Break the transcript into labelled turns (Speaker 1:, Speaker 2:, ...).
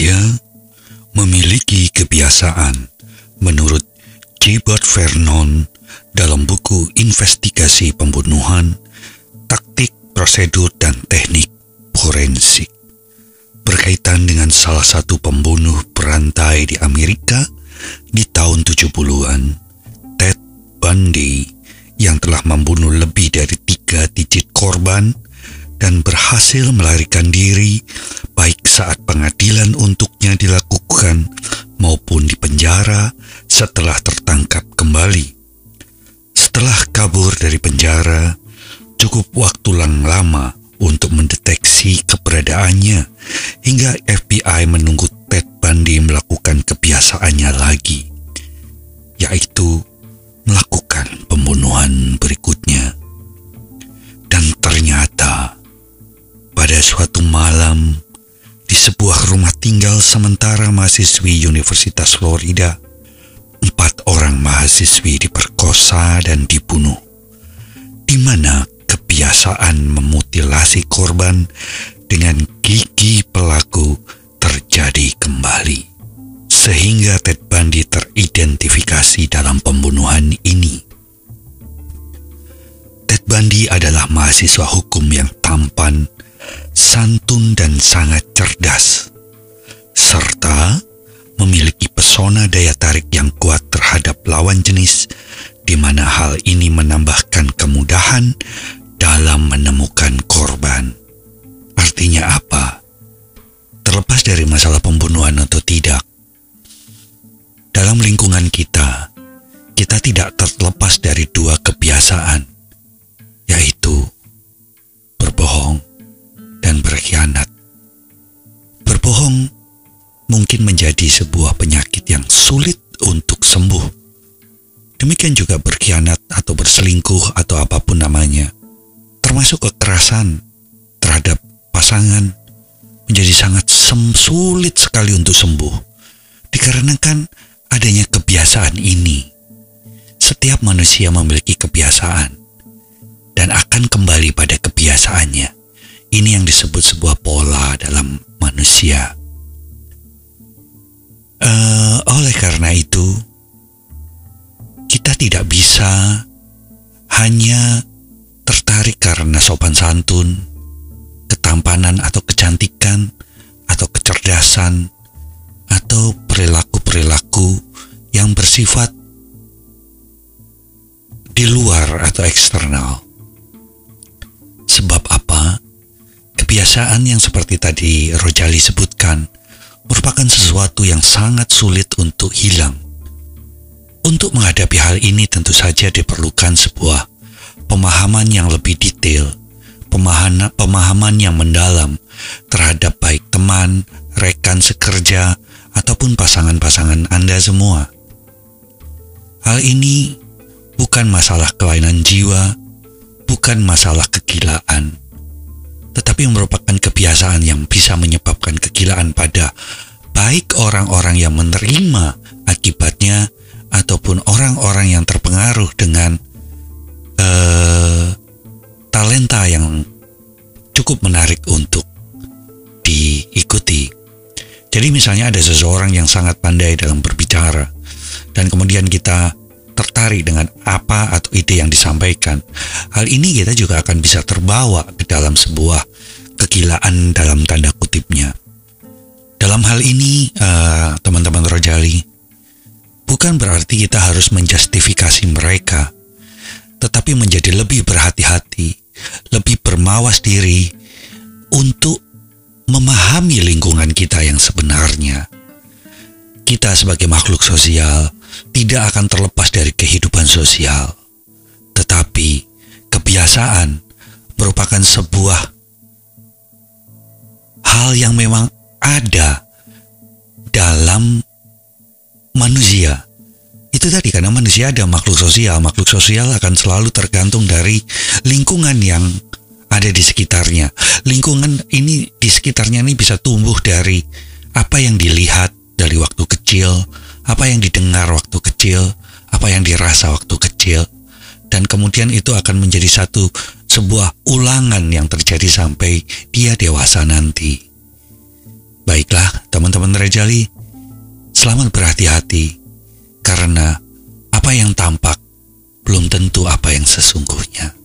Speaker 1: Manusia memiliki kebiasaan. Menurut Gilbert Vernon dalam buku Investigasi Pembunuhan, Taktik, Prosedur, dan Teknik Forensik berkaitan dengan salah satu pembunuh berantai di Amerika di tahun 70-an, Ted Bundy yang telah membunuh lebih dari tiga digit korban dan berhasil melarikan diri baik saat pengadilan untuknya dilakukan maupun di penjara setelah tertangkap kembali. Setelah kabur dari penjara, cukup waktu lang lama untuk mendeteksi keberadaannya hingga FBI menunggu Ted Bundy melakukan kebiasaannya lagi, yaitu melakukan pembunuhan suatu malam di sebuah rumah tinggal sementara mahasiswi Universitas Florida, empat orang mahasiswi diperkosa dan dibunuh, di mana kebiasaan memutilasi korban dengan gigi pelaku terjadi kembali. Sehingga Ted Bundy teridentifikasi dalam pembunuhan ini. Ted Bundy adalah mahasiswa hukum yang tampan, santun dan sangat cerdas, serta memiliki pesona daya tarik yang kuat terhadap lawan jenis, di mana hal ini menambahkan kemudahan dalam menemukan korban. Artinya apa? Terlepas dari masalah pembunuhan atau tidak, dalam lingkungan kita, kita tidak terlepas dari dua kebiasaan, mungkin menjadi sebuah penyakit yang sulit untuk sembuh. Demikian juga berkhianat atau berselingkuh atau apa pun namanya termasuk kekerasan terhadap pasangan menjadi sangat sem sulit sekali untuk sembuh dikarenakan adanya kebiasaan ini. Setiap manusia memiliki kebiasaan dan akan kembali pada kebiasaannya. Ini yang disebut sebuah pola dalam manusia. Uh, oleh karena itu, kita tidak bisa hanya tertarik karena sopan santun, ketampanan atau kecantikan, atau kecerdasan, atau perilaku-perilaku yang bersifat di luar atau eksternal. Sebab apa? Kebiasaan yang seperti tadi Rojali sebutkan merupakan sesuatu yang sangat sulit untuk hilang. Untuk menghadapi hal ini tentu saja diperlukan sebuah pemahaman yang lebih detail, pemahaman, yang mendalam terhadap baik teman, rekan sekerja, ataupun pasangan-pasangan Anda semua. Hal ini bukan masalah kelainan jiwa, bukan masalah kegilaan, tetapi merupakan kebiasaan yang bisa menyebabkan kegilaan pada baik orang-orang yang menerima akibatnya ataupun orang-orang yang terpengaruh dengan uh, talenta yang cukup menarik untuk diikuti. Jadi misalnya ada seseorang yang sangat pandai dalam berbicara dan kemudian kita tertarik dengan apa atau ide yang disampaikan. Hal ini kita juga akan bisa terbawa ke dalam sebuah kegilaan dalam tanda kutipnya. Dalam hal ini, uh, teman-teman Rojali, bukan berarti kita harus menjustifikasi mereka tetapi menjadi lebih berhati-hati, lebih bermawas diri untuk memahami lingkungan kita yang sebenarnya. Kita sebagai makhluk sosial tidak akan terlepas dari kehidupan sosial, tetapi kebiasaan merupakan sebuah hal yang memang ada dalam manusia. Itu tadi karena manusia ada makhluk sosial, makhluk sosial akan selalu tergantung dari lingkungan yang ada di sekitarnya. Lingkungan ini di sekitarnya ini bisa tumbuh dari apa yang dilihat dari waktu kecil, apa yang didengar waktu kecil, apa yang dirasa waktu kecil, dan kemudian itu akan menjadi satu sebuah ulangan yang terjadi sampai dia dewasa nanti. Baiklah, teman-teman Rejali, selamat berhati-hati karena apa yang tampak belum tentu apa yang sesungguhnya.